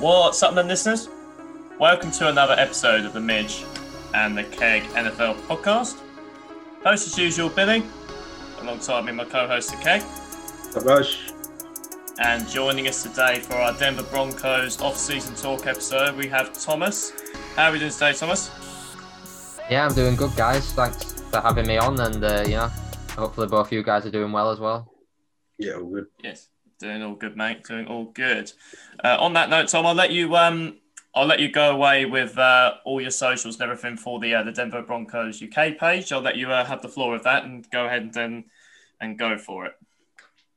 What's up, then, listeners? Welcome to another episode of the Midge and the Keg NFL podcast. Host as usual, Billy, alongside me, my co-host, the Keg, Rush. and joining us today for our Denver Broncos off-season talk episode, we have Thomas. How are we doing today, Thomas? Yeah, I'm doing good, guys. Thanks for having me on, and uh, you know, hopefully both of you guys are doing well as well. Yeah, all good. Yes, doing all good, mate. Doing all good. Uh, on that note, Tom, I'll let you um, I'll let you go away with uh, all your socials and everything for the uh, the Denver Broncos UK page. I'll let you uh, have the floor of that and go ahead and and, and go for it.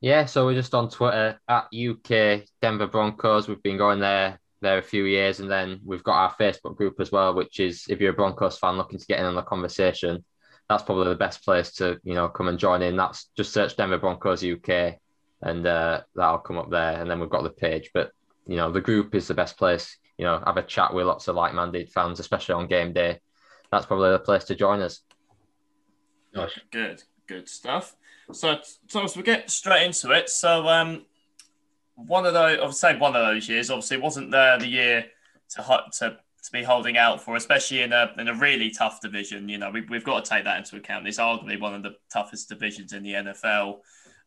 Yeah, so we're just on Twitter at UK Denver Broncos. We've been going there there a few years, and then we've got our Facebook group as well, which is if you're a Broncos fan looking to get in on the conversation, that's probably the best place to you know come and join in. That's just search Denver Broncos UK, and uh, that'll come up there. And then we've got the page, but you know the group is the best place. You know, have a chat with lots of like-minded fans, especially on game day. That's probably the place to join us. Nice. Good, good stuff. So, Thomas, we get straight into it. So, um, one of those, I'll say one of those years, obviously, wasn't there the year to to to be holding out for, especially in a in a really tough division. You know, we, we've got to take that into account. It's arguably one of the toughest divisions in the NFL.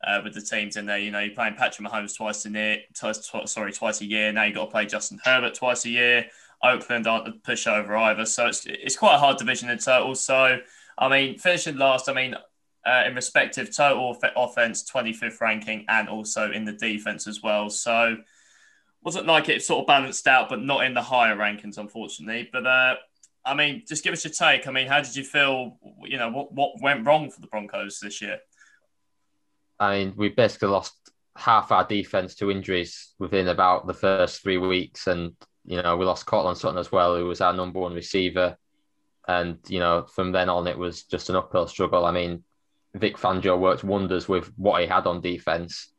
Uh, with the teams in there, you know, you're playing Patrick Mahomes twice a year, twice, sorry, twice a year. Now you've got to play Justin Herbert twice a year. Oakland aren't a pushover either, so it's it's quite a hard division in total. So, I mean, finishing last, I mean, uh, in respective total off- offense, 25th ranking, and also in the defense as well. So, wasn't like it sort of balanced out, but not in the higher rankings, unfortunately. But uh, I mean, just give us your take. I mean, how did you feel? You know, what what went wrong for the Broncos this year? I mean, we basically lost half our defense to injuries within about the first three weeks, and you know we lost Courtland Sutton as well, who was our number one receiver, and you know from then on it was just an uphill struggle. I mean, Vic Fangio worked wonders with what he had on defense.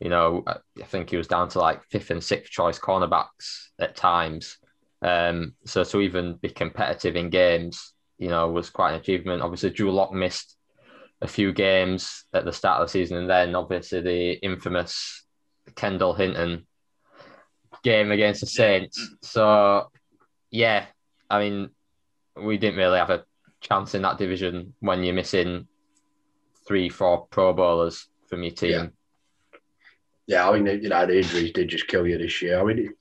You know, I think he was down to like fifth and sixth choice cornerbacks at times. Um, so to even be competitive in games, you know, was quite an achievement. Obviously, Drew Lock missed a few games at the start of the season, and then obviously the infamous Kendall Hinton game against the Saints. So, yeah, I mean, we didn't really have a chance in that division when you're missing three, four Pro Bowlers from your team. Yeah. Yeah, I mean, you know, the injuries did just kill you this year. I mean,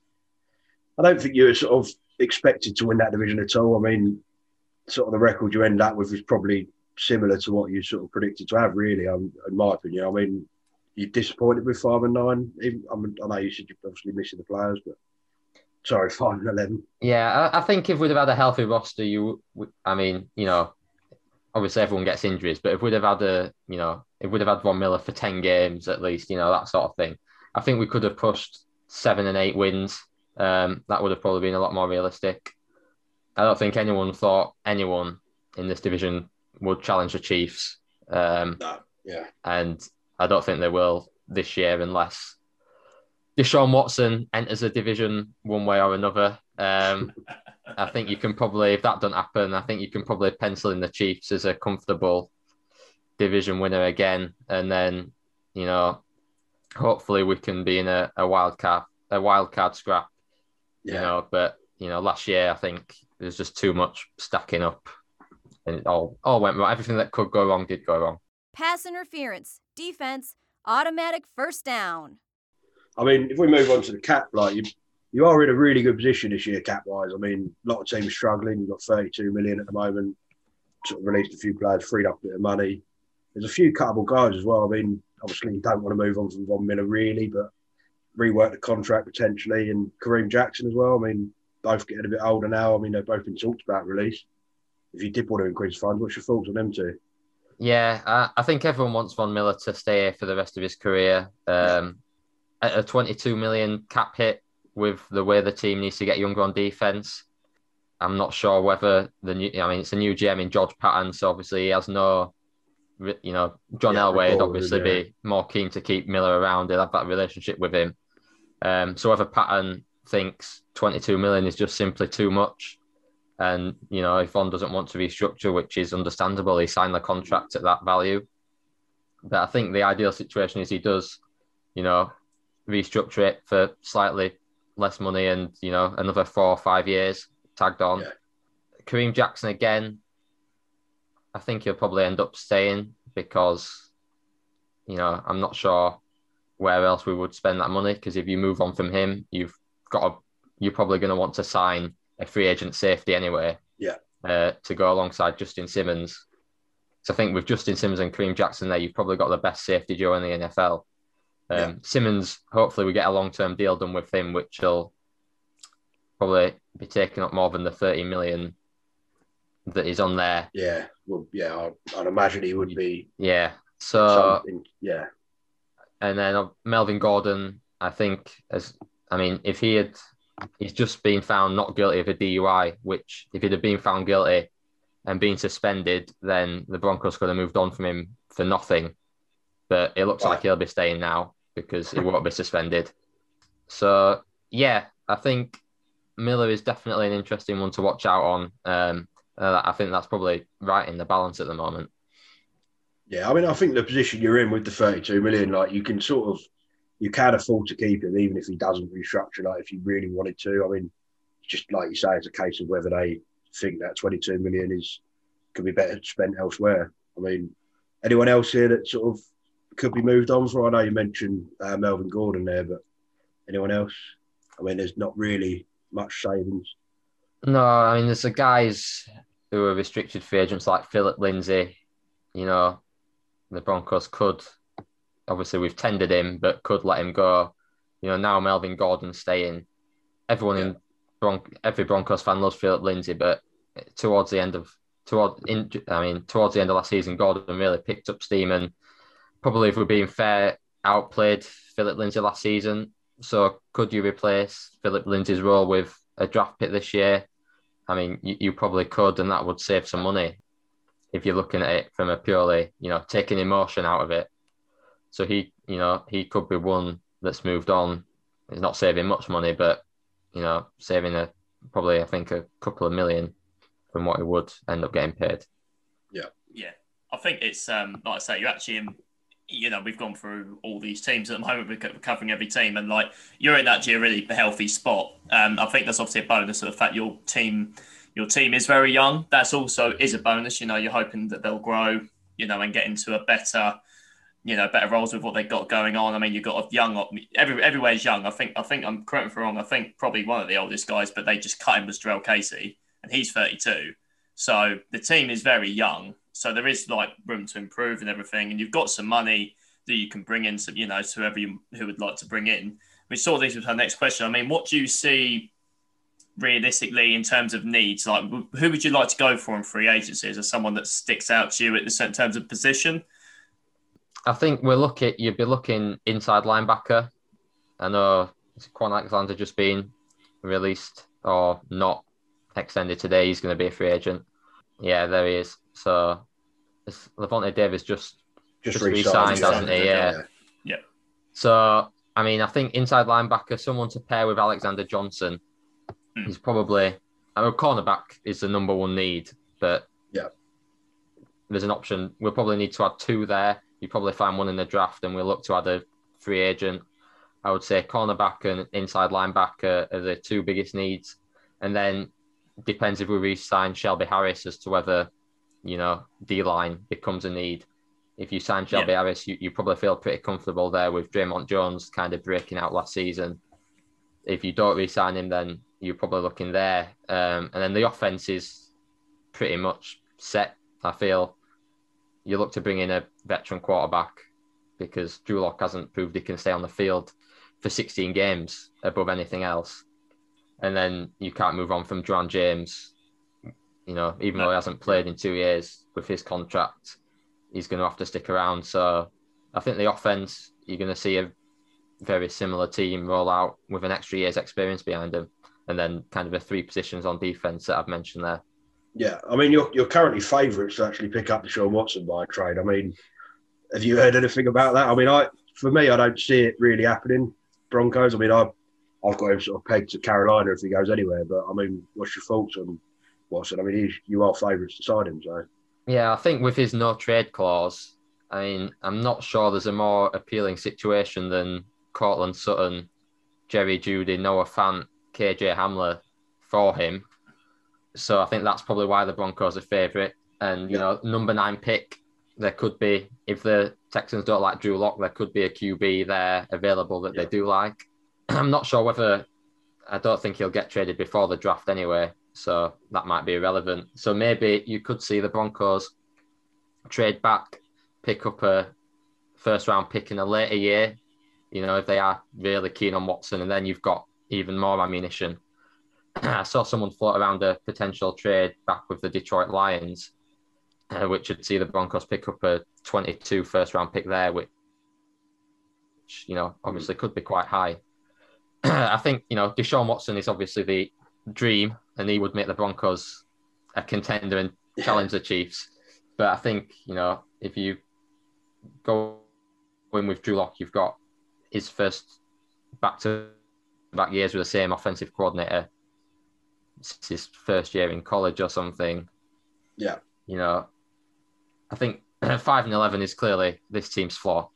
I don't think you were sort of expected to win that division at all. I mean, sort of the record you end up with is probably similar to what you sort of predicted to have, really, um, in my opinion. I mean, you're disappointed with five and nine. Even, I, mean, I know you you're obviously missing the players, but sorry, five and eleven. Yeah, I, I think if we'd have had a healthy roster, you, I mean, you know, obviously everyone gets injuries, but if we'd have had a, you know, if we'd have had Von Miller for 10 games at least, you know, that sort of thing, I think we could have pushed seven and eight wins. Um, that would have probably been a lot more realistic. I don't think anyone thought anyone in this division would challenge the Chiefs. Um, No, yeah, and I don't think they will this year unless Deshaun Watson enters the division one way or another. Um, I think you can probably, if that doesn't happen, I think you can probably pencil in the Chiefs as a comfortable division winner again, and then you know, hopefully we can be in a, a wild card a wild card scrap. yeah. You know, but you know, last year I think there's just too much stacking up, and it all all went wrong. Everything that could go wrong did go wrong. Pass interference, defense, automatic first down. I mean, if we move on to the cap, like you, you are in a really good position this year, cap wise. I mean, a lot of teams struggling. You've got 32 million at the moment. Sort of released a few players, freed up a bit of money. There's a few cuttable guys as well. I mean, obviously you don't want to move on from Von Miller really, but rework the contract potentially, and Kareem Jackson as well. I mean, both getting a bit older now. I mean, they've both been talked about release. If you did want to increase funds, what's your thoughts on them two? Yeah, I, I think everyone wants Von Miller to stay here for the rest of his career. Um, at a 22 million cap hit with the way the team needs to get younger on defense, I'm not sure whether the new. I mean, it's a new GM in George Patton, so obviously he has no. You know, John Yeah, Elway would obviously yeah. be more keen to keep Miller around and have that relationship with him. Um, so whether Patton thinks 22 million is just simply too much, and you know, if Von doesn't want to restructure, which is understandable, he signed the contract at that value. But I think the ideal situation is he does, you know, restructure it for slightly less money and you know another four or five years tagged on. Yeah. Kareem Jackson again. I think he'll probably end up staying because you know I'm not sure where else we would spend that money because if you move on from him, you've got a, you're probably going to want to sign a free agent safety anyway. Yeah. Uh, to go alongside Justin Simmons. So I think with Justin Simmons and Kareem Jackson there, you've probably got the best safety duo in the NFL. Um, Yeah. Simmons, hopefully, we get a long term deal done with him, which will probably be taking up more than the 30 million that is on there. Yeah, well, yeah, I'd, I'd imagine he would be. Yeah. So, yeah, and then uh, Melvin Gordon, I think, as I mean, if he had, he's just been found not guilty of a DUI, which if he'd have been found guilty and been suspended, then the Broncos could have moved on from him for nothing. But it looks Right. like he'll be staying now because he won't be suspended. So yeah, I think Miller is definitely an interesting one to watch out on. Um, uh, I think that's probably right in the balance at the moment. yeah. I mean, I think the position you're in with the 32 million, like you can sort of, you can afford to keep him even if he doesn't restructure. Like if you really wanted to, I mean, just like you say, it's a case of whether they think that 22 million is could be better spent elsewhere. I mean, anyone else here that sort of could be moved on for? I know you mentioned uh, Melvin Gordon there, but anyone else? I mean, there's not really much savings. No, I mean, there's the guys who are restricted free agents like Philip Lindsay. You know, the Broncos could, obviously, we've tendered him, but could let him go. You know, now Melvin Gordon staying. Everyone in Bron- every Broncos fan loves Philip Lindsay, but towards the end of toward in, I mean, towards the end of last season, Gordon really picked up steam and probably, if we're being fair, outplayed Philip Lindsay last season. So, could you replace Philip Lindsay's role with a draft pick this year? I mean, you, you probably could, and that would save some money if you're looking at it from a purely, you know, taking emotion out of it. So he, you know, he could be one that's moved on. He's not saving much money, but you know, saving a probably I think a couple of million from what he would end up getting paid. Yeah, yeah. I think it's um like I say, you're actually in. You know, we've gone through all these teams at the moment. We're covering every team, and like you're in actually a really healthy spot. Um, I think that's obviously a bonus of the fact your team, your team is very young. That's also is a bonus. You know, you're hoping that they'll grow. You know, and get into a better, you know, better roles with what they've got going on. I mean, you've got a young. Every everywhere's young. I think. I think I'm correct me if I'm wrong. I think probably one of the oldest guys, but they just cut him was Jurrell Casey, and he's 32. So the team is very young. So there is like room to improve and everything, and you've got some money that you can bring in. To, you know, to whoever you who would like to bring in. We saw this with our next question. I mean, what do you see realistically in terms of needs? Like, who would you like to go for in free agency? Is someone that sticks out to you in terms of position? I think we're looking. You'd be looking inside linebacker. I know Kwon Alexander just been released or not extended today. He's going to be a free agent. Yeah, there he is. So it's Lavonte Davis just Just, Just re-signed, re-signed, hasn't he? Yeah. Yeah. So, I mean, I think inside linebacker, someone to pair with Alexander Johnson Hmm. is probably, I mean, cornerback is the number one need, but Yeah. there's an option. We'll probably need to add two there. You probably find one in the draft, and we'll look to add a free agent. I would say cornerback and inside linebacker are the two biggest needs. And then depends if we re-sign Shelby Harris as to whether, you know, D line becomes a need. If you sign Shelby Harris, you, you probably feel pretty comfortable there with Dre'Mont Jones kind of breaking out last season. If you don't re-sign him, then you're probably looking there. Um, and then the offense is pretty much set. I feel you look to bring in a veteran quarterback because Drew Lock hasn't proved he can stay on the field for 16 games above anything else. And then you can't move on from Ja'Wuan James. You know, even though he hasn't played in two years with his contract, he's going to have to stick around. So I think the offense, you're going to see a very similar team roll out with an extra year's experience behind them. And then kind of the three positions on defense that I've mentioned there. Yeah, I mean, you're, you're currently favourites to actually pick up Deshaun Watson by trade. I mean, have you heard anything about that? I mean, I for me, I don't see it really happening. Broncos. I mean, I I've got him sort of pegged to Carolina if he goes anywhere. But I mean, what's your thoughts on Watson? I mean, you are favourites to sign him, so Yeah, I think with his no trade clause, I mean, I'm not sure there's a more appealing situation than Courtland Sutton Jerry Jeudy, Noah Fant, KJ Hamler for him. So I think that's probably why the Broncos are favourite. And you know, number nine pick, there could be if the Texans don't like Drew Lock, there could be a QB there available that Yeah. they do like. I'm not sure whether I don't think he'll get traded before the draft anyway, so that might be irrelevant. So maybe you could see the Broncos trade back, pick up a first round pick in a later year. You know, if they are really keen on Watson, and then you've got even more ammunition. I saw someone float around a potential trade back with the Detroit Lions, uh, which would see the Broncos pick up a 22 first round pick there, which, you know, obviously could be quite high. I think, you know, Deshaun Watson is obviously the dream, and he would make the Broncos a contender and challenge the Chiefs. But I think, you know, if you go in with Drew Lock, you've got his first back to back years with the same offensive coordinator. It's his first year in college or something. Yeah. You know, I think five and eleven is clearly this team's flaw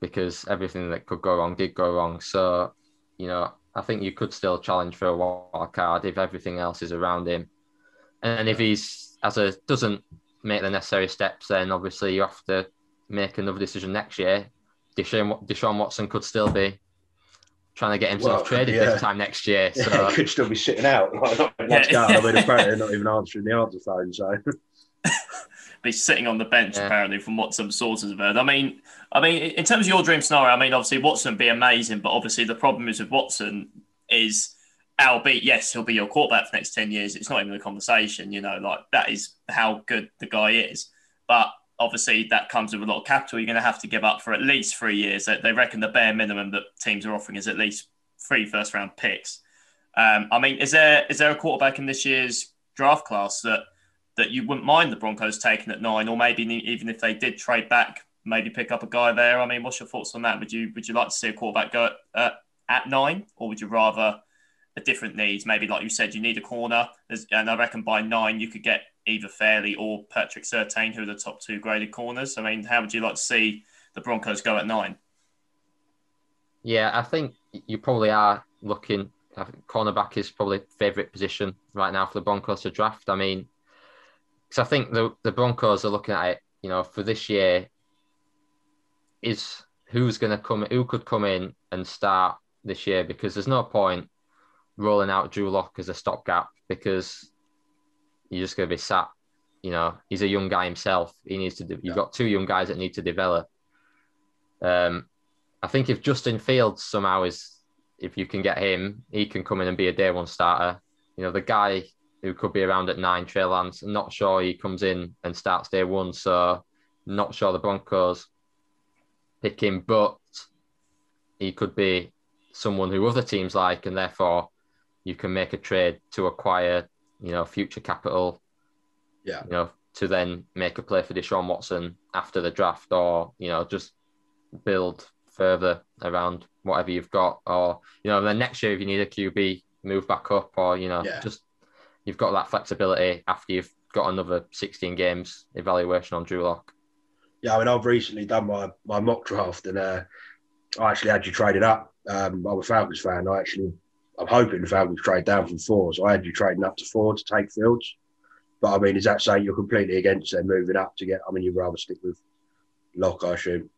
because everything that could go wrong did go wrong. So, you know, I think you could still challenge for a wild card if everything else is around him. And if he's as a doesn't make the necessary steps, then obviously you have to make another decision next year. Deshaun, Deshaun Watson could still be trying to get himself Well, traded yeah. this time next year. So he could still be sitting out. Like, not Yeah. much going. I mean, apparently not even answering the answer phone. So be sitting on the bench Yeah. apparently from what some sources have heard. I mean, I mean, in terms of your dream scenario, I mean, obviously Watson would be amazing, but obviously the problem is with Watson is, albeit yes, he'll be your quarterback for the next ten years. It's not even a conversation, you know, like that is how good the guy is. But obviously that comes with a lot of capital. You're going to have to give up for at least three years. They reckon the bare minimum that teams are offering is at least three first round picks. Um, I mean, is there is there a quarterback in this year's draft class that that you wouldn't mind the Broncos taking at nine, or maybe even if they did trade back, maybe pick up a guy there. I mean, what's your thoughts on that? Would you would you like to see a quarterback go at, at nine, or would you rather a different needs? Maybe like you said, you need a corner, and I reckon by nine you could get either Farley or Patrick Surtain, who are the top two graded corners. I mean, how would you like to see the Broncos go at nine? yeah, I think you probably are looking. Cornerback is probably favourite position right now for the Broncos to draft. I mean, because I think the the Broncos are looking at it. You know, for this year, is who's going to come? Who could come in and start this year? Because there's no point rolling out Drew Lock as a stopgap because you're just going to be sat. You know, he's a young guy himself. He needs to. de- You've got two young guys that need to develop. Um, I think if Justin Fields somehow is, if you can get him, he can come in and be a day one starter. You know, the guy who could be around at nine, Trey Lance, I'm not sure he comes in and starts day one. So, not sure the Broncos pick him, but he could be someone who other teams like, and therefore you can make a trade to acquire, you know, future capital. Yeah. You know, to then make a play for Deshaun Watson after the draft, or you know, just build further around whatever you've got, or you know, then next year if you need a QB, move back up, or you know, Yeah. just you've got that flexibility after you've got another 16 games evaluation on Drew Lock. yeah, I mean, I've recently done my, my mock draft, and uh, I actually had you traded up. Um, I'm a Falcons fan. I actually, I'm hoping the Falcons trade down from four, so I had you trading up to four to take Fields. But I mean, is that saying you're completely against them moving up to get? I mean, you'd rather stick with Lock, I assume.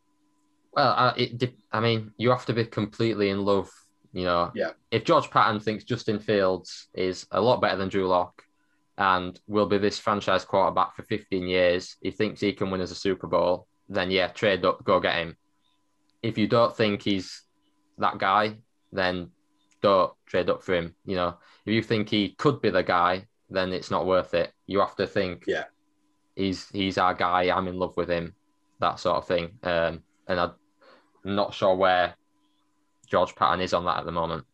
Well, I, it, I mean, you have to be completely in love. You know, Yeah. if George Patton thinks Justin Fields is a lot better than Drew Lock and will be this franchise quarterback for 15 years, he thinks he can win as a Super Bowl, then yeah, trade up, go get him. If you don't think he's that guy, then don't trade up for him. You know, if you think he could be the guy, then it's not worth it. You have to think, Yeah. he's he's our guy. I'm in love with him, that sort of thing. Um, and I'm not sure where George Patton is on that at the moment.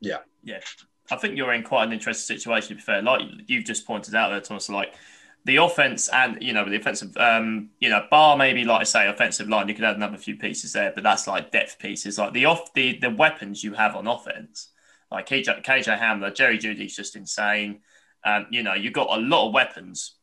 Yeah, yeah. I think you're in quite an interesting situation. To be fair, like you've just pointed out there, Thomas, like the offense and you know the offensive, um, you know, bar maybe like I say, offensive line, you could add another few pieces there, but that's like depth pieces. Like the off the the weapons you have on offense, like KJ, KJ Hamler, Jerry Jeudy's just insane. Um, you know, you've got a lot of weapons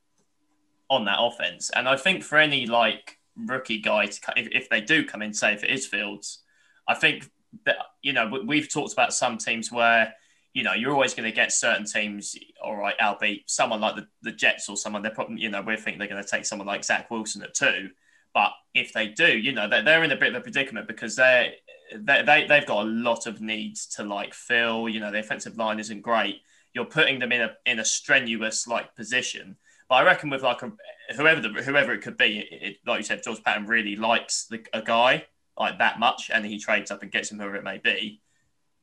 on that offense, and I think for any like rookie guy to if, if they do come in, say if it is Fields, I think that you know we've talked about some teams where you know you're always going to get certain teams. All right, albeit someone like the, the Jets or someone they're probably you know we think they're going to take someone like Zach Wilson at two. But if they do, you know they're, they're in a bit of a predicament because they're they, they they've got a lot of needs to like fill. You know the offensive line isn't great. You're putting them in a in a strenuous like position. But I reckon with like a, whoever the, whoever it could be, it, it, like you said, George Patton really likes the, a guy like that much, and he trades up and gets him whoever it may be,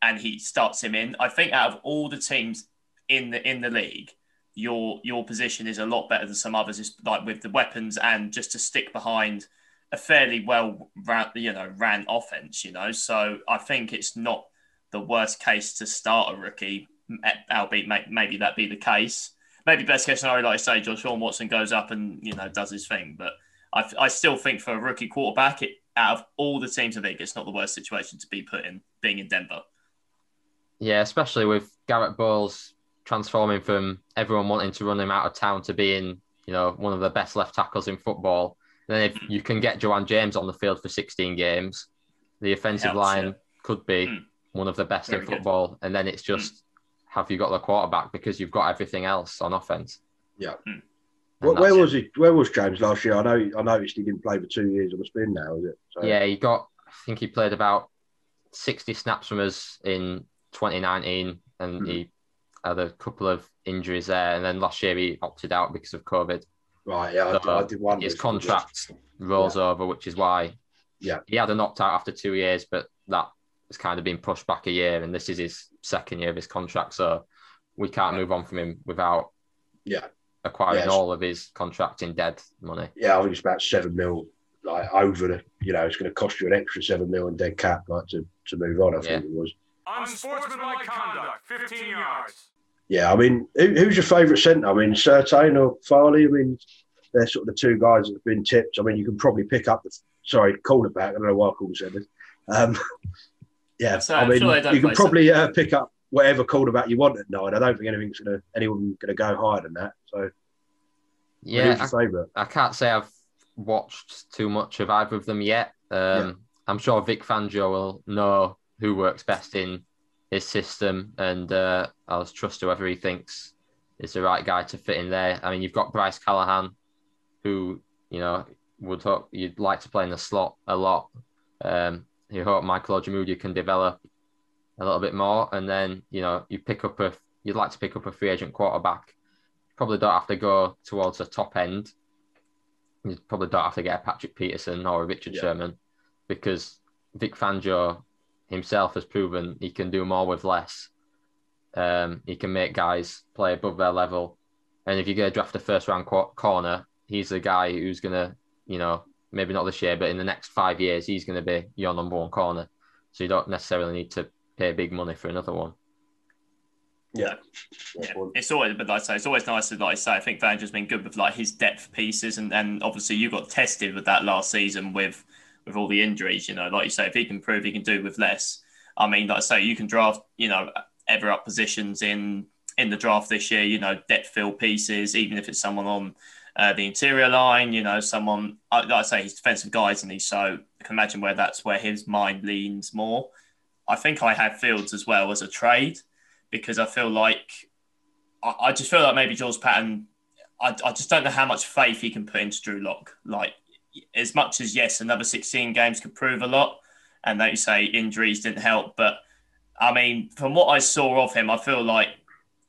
and he starts him in. I think out of all the teams in the in the league, your your position is a lot better than some others. Is like with the weapons and just to stick behind a fairly well ran, you know ran offense. You know, so I think it's not the worst case to start a rookie, albeit maybe that be the case maybe best case scenario, like I say, Josh Sean Watson goes up and you know does his thing. But I, I still think for a rookie quarterback, it, out of all the teams in the league, it's not the worst situation to be put in, being in Denver. Yeah, especially with Garrett Bolles transforming from everyone wanting to run him out of town to being, you know, one of the best left tackles in football. Then if you can get Ja'Wuan James on the field for 16 games, the offensive Helps, line yeah. could be mm. one of the best Very in football. Good. And then it's just have you got the quarterback because you've got everything else on offense. Yeah. Hmm. Well, where was it. he? Where was James last year? I know. I noticed he didn't play for two years on the spin. Now is it? So. Yeah, he got. I think he played about sixty snaps from us in 2019, and mm. he had a couple of injuries there. And then last year he opted out because of COVID. Right. Yeah, so I, I, did wonder. His contract rolls yeah. over, which is why. Yeah. He had an opt out after two years, but that has kind of been pushed back a year, and this is his second year of his contract, so we can't move on from him without yeah acquiring yeah, all of his contract in dead money. Yeah, I think it's about seven mil, like over the you know it's going to cost you an extra seven mil in dead cap, like to to move on. I yeah. think it was. Unsportsmanlike conduct, fifteen yards. Yeah, I mean, who, who's your favourite centre? I mean, Surtain or Farley? I mean, they're sort of the two guys that have been tipped. I mean, you can probably pick up the sorry cornerback. I don't know why I called him centre. Um, yeah, so I mean, sure you can probably uh, pick up whatever quarterback you want at nine. I don't think anything's gonna anyone gonna go higher than that. So, yeah, I, favorite? I can't say I've watched too much of either of them yet. Um, yeah. I'm sure Vic Fangio will know who works best in his system, and uh, I'll trust whoever he thinks is the right guy to fit in there. I mean, you've got Bryce Callahan, who you know would hope you'd like to play in the slot a lot. Um, you hope Michael Ojemudia can develop a little bit more, and then you know you pick up a you'd like to pick up a free agent quarterback. Probably don't have to go towards the top end. You probably don't have to get a Patrick Peterson or a Richard yeah. Sherman because Vic Fangio himself has proven he can do more with less. Um, he can make guys play above their level, and if you're going to draft a first round corner, he's the guy who's going to, you know, maybe not this year, but in the next five years, he's going to be your number one corner. So you don't necessarily need to pay big money for another one. Yeah. yeah. It's always, but like I say, it's always nice to, like I say, I think Fangio's been good with like his depth pieces. And then obviously you got tested with that last season with, with all the injuries, you know, like you say, if he can prove he can do with less, I mean, like I say, you can draft, you know, ever up positions in, in the draft this year, you know, depth fill pieces, even if it's someone on uh, the interior line, you know, someone, like I say, he's defensive guys, and he's so I can imagine where that's where his mind leans more. I think I had Fields as well as a trade because I feel like I, I just feel like maybe Jules Patton. I, I just don't know how much faith he can put into Drew Lock. Like as much as yes, another 16 games could prove a lot, and that you say injuries didn't help, but I mean, from what I saw of him, I feel like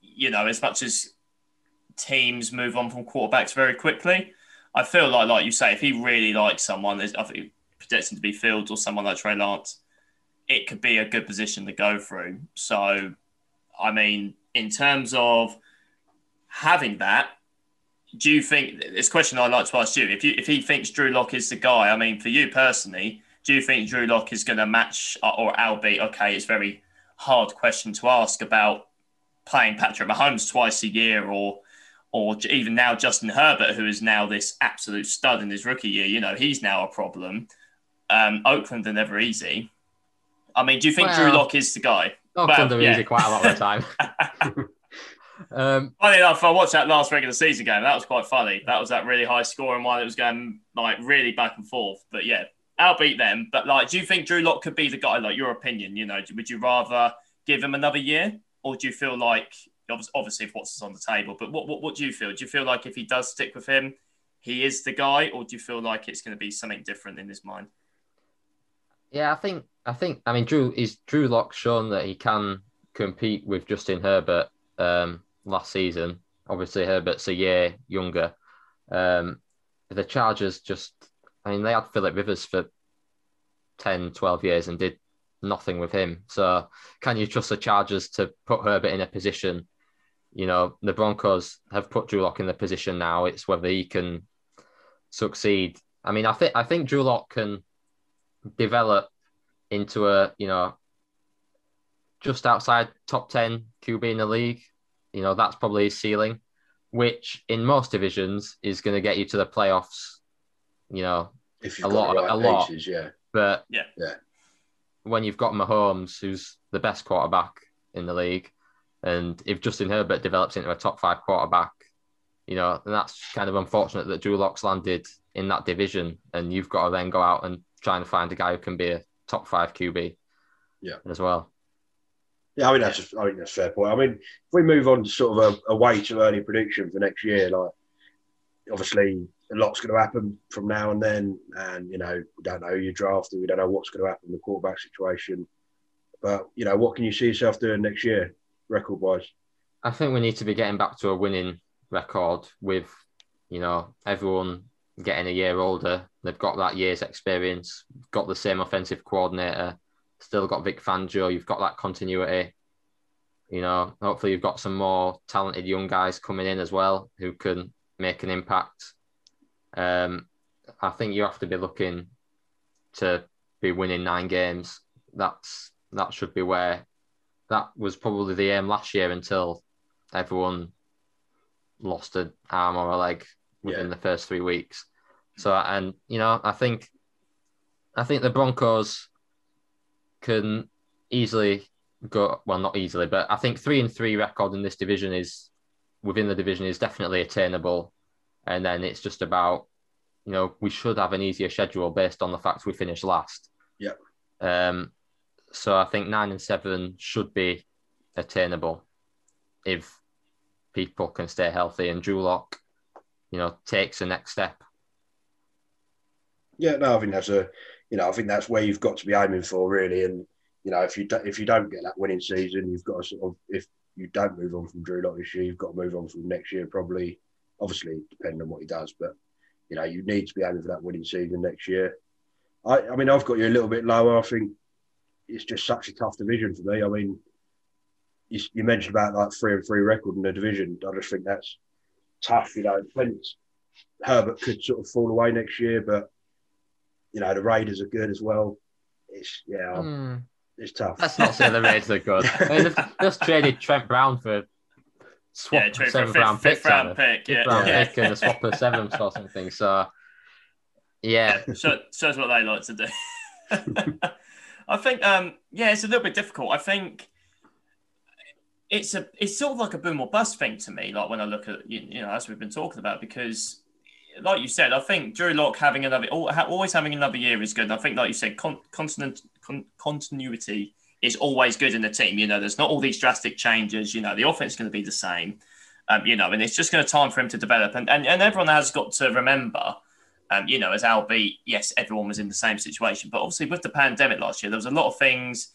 you know as much as teams move on from quarterbacks very quickly. I feel like, like you say, if he really likes someone, I think he projects him to be Fields or someone like Trey Lance, it could be a good position to go through. So, I mean, in terms of having that, do you think this question I'd like to ask you? If you if he thinks Drew Lock is the guy, I mean, for you personally, do you think Drew Lock is going to match or albeit okay? It's very hard question to ask about playing Patrick Mahomes twice a year or or even now Justin Herbert, who is now this absolute stud in his rookie year, you know, he's now a problem. Um, Oakland are never easy. I mean, do you think well, Drew Lock is the guy? Oakland well, are yeah. easy quite a lot of the time. um, funny enough, I watched that last regular season game. That was quite funny. That was that really high scoring one. It was going like really back and forth. But yeah, I'll beat them. But like, do you think Drew Lock could be the guy? Like, your opinion, you know, would you rather give him another year, or do you feel like obviously if what's on the table? But what, what what do you feel? Do you feel like if he does stick with him, he is the guy, or do you feel like it's going to be something different in his mind? Yeah, I think I think I mean Drew is Drew Lock shown that he can compete with Justin Herbert um, last season. Obviously, Herbert's a year younger. Um, the Chargers just, I mean, they had Philip Rivers for 10, 12 years and did nothing with him. So, can you trust the Chargers to put Herbert in a position? You know, the Broncos have put Drew Lock in the position now. It's whether he can succeed. I mean, I think I think Drew Lock can develop into a you know just outside top ten QB in the league. You know, that's probably his ceiling, which in most divisions is going to get you to the playoffs. You know, If A lot- right a lot. pieces, yeah. but Yeah. Yeah. when you've got Mahomes, who's the best quarterback in the league, and if Justin Herbert develops into a top five quarterback, you know, then that's kind of unfortunate that Drew Lock's landed in that division, and you've got to then go out and try and find a guy who can be a top five QB. Yeah. as well. Yeah, I mean that's a, I think that's a fair point. I mean, if we move on to sort of a, a way to early prediction for next year, like obviously a lot's going to happen from now and then, and you know we don't know who you drafted, we don't know what's going to happen in the quarterback situation, but you know what can you see yourself doing next year, record wise? I think we need to be getting back to a winning record with, you know, everyone getting a year older. They've got that year's experience, got the same offensive coordinator, still got Vic Fangio. You've got that continuity. You know, hopefully you've got some more talented young guys coming in as well who can make an impact. Um, I think you have to be looking to be winning nine games. That's that should be where that was probably the aim last year until everyone lost an arm or a leg within Yeah. the first three weeks. So, and you know, I think, I think the Broncos can easily go. Well, not easily, but I think three and three record in this division is within the division is definitely attainable. And then it's just about, you know, we should have an easier schedule based on the fact we finished last. Yeah. Um, so I think nine and seven should be attainable if people can stay healthy and Drew Lock, you know, takes the next step. Yeah, no, I think that's a, you know, I think that's where you've got to be aiming for, really. And you know, if you do, if you don't get that winning season, you've got to sort of, if you don't move on from Drew Lock this year, you've got to move on from next year, probably. Obviously, depending on what he does, but you know, you need to be aiming for that winning season next year. I, I mean, I've got you a little bit lower. I think it's just such a tough division for me. I mean, you, you mentioned about like three and three record in the division. I just think that's tough. You know. Herbert could sort of fall away next year, but you know the Raiders are good as well. It's yeah, it's tough. Let's not say the Raiders are good. I mean, they've just traded Trent Brown for swap Yeah, a trade for a fifth, round fifth pick, round on pick. fifth Yeah, round yeah. pick and a swap of seventh or something. So, yeah, Show, shows what they like to do. I think, um, yeah, it's a little bit difficult. I think it's a it's sort of like a boom or bust thing to me. Like when I look at you, you know as we've been talking about, because like you said, I think Drew Lock having another always having another year is good. I think, like you said, con- con- continuity is always good in the team. You know, there's not all these drastic changes. You know, the offense is going to be the same. Um, you know, and it's just going to time for him to develop. And, and and everyone has got to remember um, you know, as albeit, yes, everyone was in the same situation. But obviously, with the pandemic last year, there was a lot of things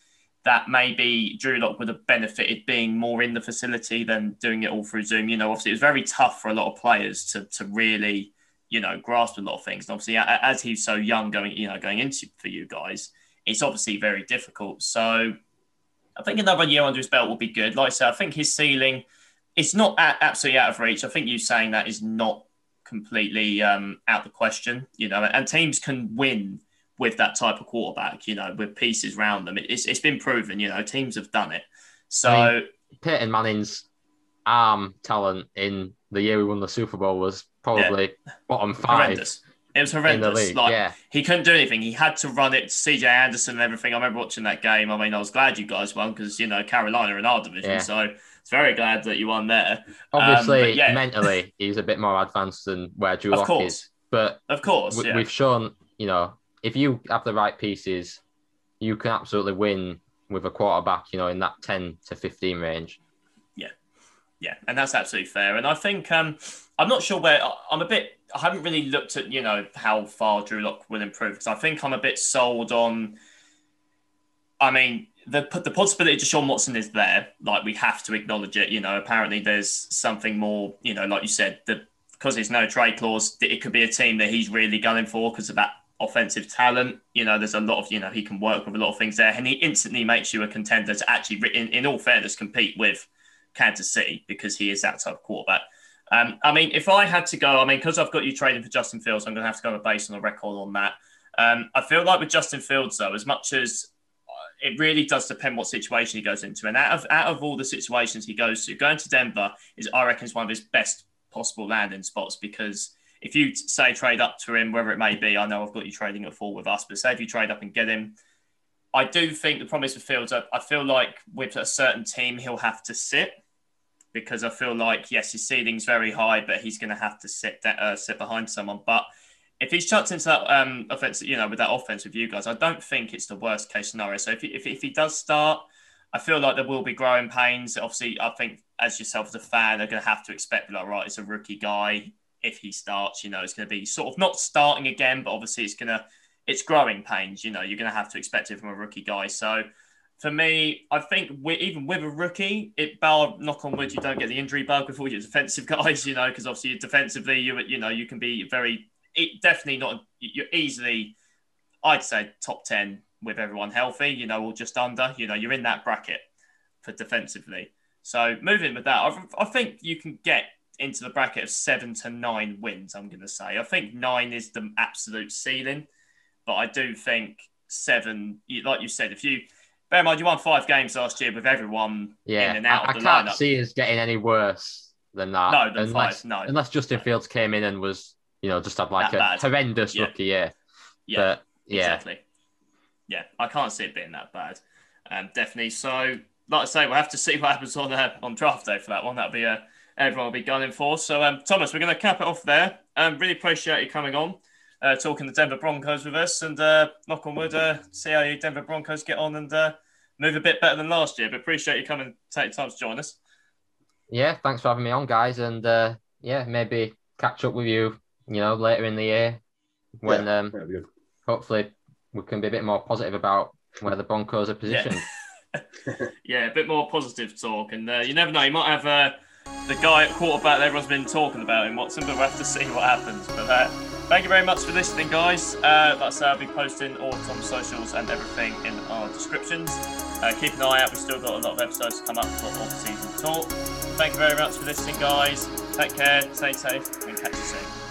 that maybe Drew Lock would have benefited being more in the facility than doing it all through Zoom. You know, obviously, it was very tough for a lot of players to, to really, you know, grasp a lot of things. And obviously, as he's so young going, you know, going into for you guys, it's obviously very difficult. So I think another year under his belt will be good. Like I said, I think his ceiling, it's not absolutely out of reach. I think you saying that is not completely um, out the question, you know, and teams can win with that type of quarterback, you know, with pieces around them. It's, it's been proven, you know, teams have done it. So, I mean, Peyton Manning's arm talent in the year we won the Super Bowl was probably bottom five horrendous. It was in the horrendous. Like, yeah, he couldn't do anything. He had to run it to CJ Anderson and everything. I remember watching that game. I mean, I was glad you guys won because, you know, Carolina in our division. Yeah. So it's very glad that you won there. Um, obviously but yeah. mentally he's a bit more advanced than where Drew Lock is, but Of course. we, yeah. we've shown, you know, if you have the right pieces, you can absolutely win with a quarterback, you know, in that 10 to 15 range. Yeah, and that's absolutely fair. And I think um, I'm not sure where I'm a bit. I haven't really looked at you know how far Drew Lock will improve because I think I'm a bit sold on. I mean, the the possibility to Sean Watson is there. Like we have to acknowledge it. You know, apparently there's something more. You know, like you said, the because there's no trade clause, it could be a team that he's really gunning for because of that offensive talent. You know, there's a lot of you know he can work with a lot of things there, and he instantly makes you a contender to actually, in, in all fairness, compete with Kansas City because he is that type of quarterback. Um, I mean, if I had to go, I mean, because I've got you trading for Justin Fields, I'm going to have to go based on a record on that. Um, I feel like with Justin Fields, though, as much as uh, it really does depend what situation he goes into, and out of out of all the situations he goes to, going to Denver is, I reckon, is one of his best possible landing spots because if you say trade up to him, wherever it may be, I know I've got you trading at four with us, but say if you trade up and get him, I do think the promise with Fields, I feel like with a certain team, he'll have to sit because I feel like yes, his ceiling's very high, but he's going to have to sit that, uh, sit behind someone. But if he's chucked into that um, offense, you know, with that offense with you guys, I don't think it's the worst case scenario. So if he, if, if he does start, I feel like there will be growing pains. Obviously, I think as yourself as a fan, they're going to have to expect like right, it's a rookie guy. If he starts, you know, it's going to be sort of not starting again, but obviously it's going to it's growing pains. You know, you're going to have to expect it from a rookie guy. So for me, I think we, even with a rookie, it bar knock on wood, you don't get the injury bug with all your defensive guys, you know, because obviously defensively, you you know, you can be very definitely not you're easily, I'd say top ten with everyone healthy, you know, or just under, you know, you're in that bracket for defensively. So moving with that, I, I think you can get into the bracket of seven to nine wins. I'm going to say I think nine is the absolute ceiling, but I do think seven, like you said, if you Bear in mind, you won five games last year with everyone yeah, in and out I, of the I can't lineup. see us getting any worse than that. No, than unless, five, no. Unless Justin no. Fields came in and was, you know, just had like that a bad. horrendous yeah. rookie year. Yeah, but, yeah. Exactly. Yeah, I can't see it being that bad. Um, definitely. So, like I say, we'll have to see what happens on uh, on draft day for that one. That'll be uh, everyone will be gunning for. So, um, Thomas, we're going to cap it off there. Um, really appreciate you coming on, uh, talking the Denver Broncos with us, and uh, knock on wood, uh, see how you Denver Broncos get on and uh, move a bit better than last year. But appreciate you coming, take time to join us. Yeah, thanks for having me on, guys, and uh, yeah, maybe catch up with you, you know, later in the year when yeah, um, hopefully we can be a bit more positive about where the Broncos are positioned. Yeah, yeah a bit more positive talk, and uh, you never know, you might have uh, the guy at quarterback everyone's been talking about in Watson, but we'll have to see what happens. But uh, Thank you very much for listening, guys. Uh, I'll be posting all on socials and everything in our descriptions. Uh, keep an eye out. We've still got a lot of episodes to come up for off-season talk. Thank you very much for listening, guys. Take care, stay safe, and catch you soon.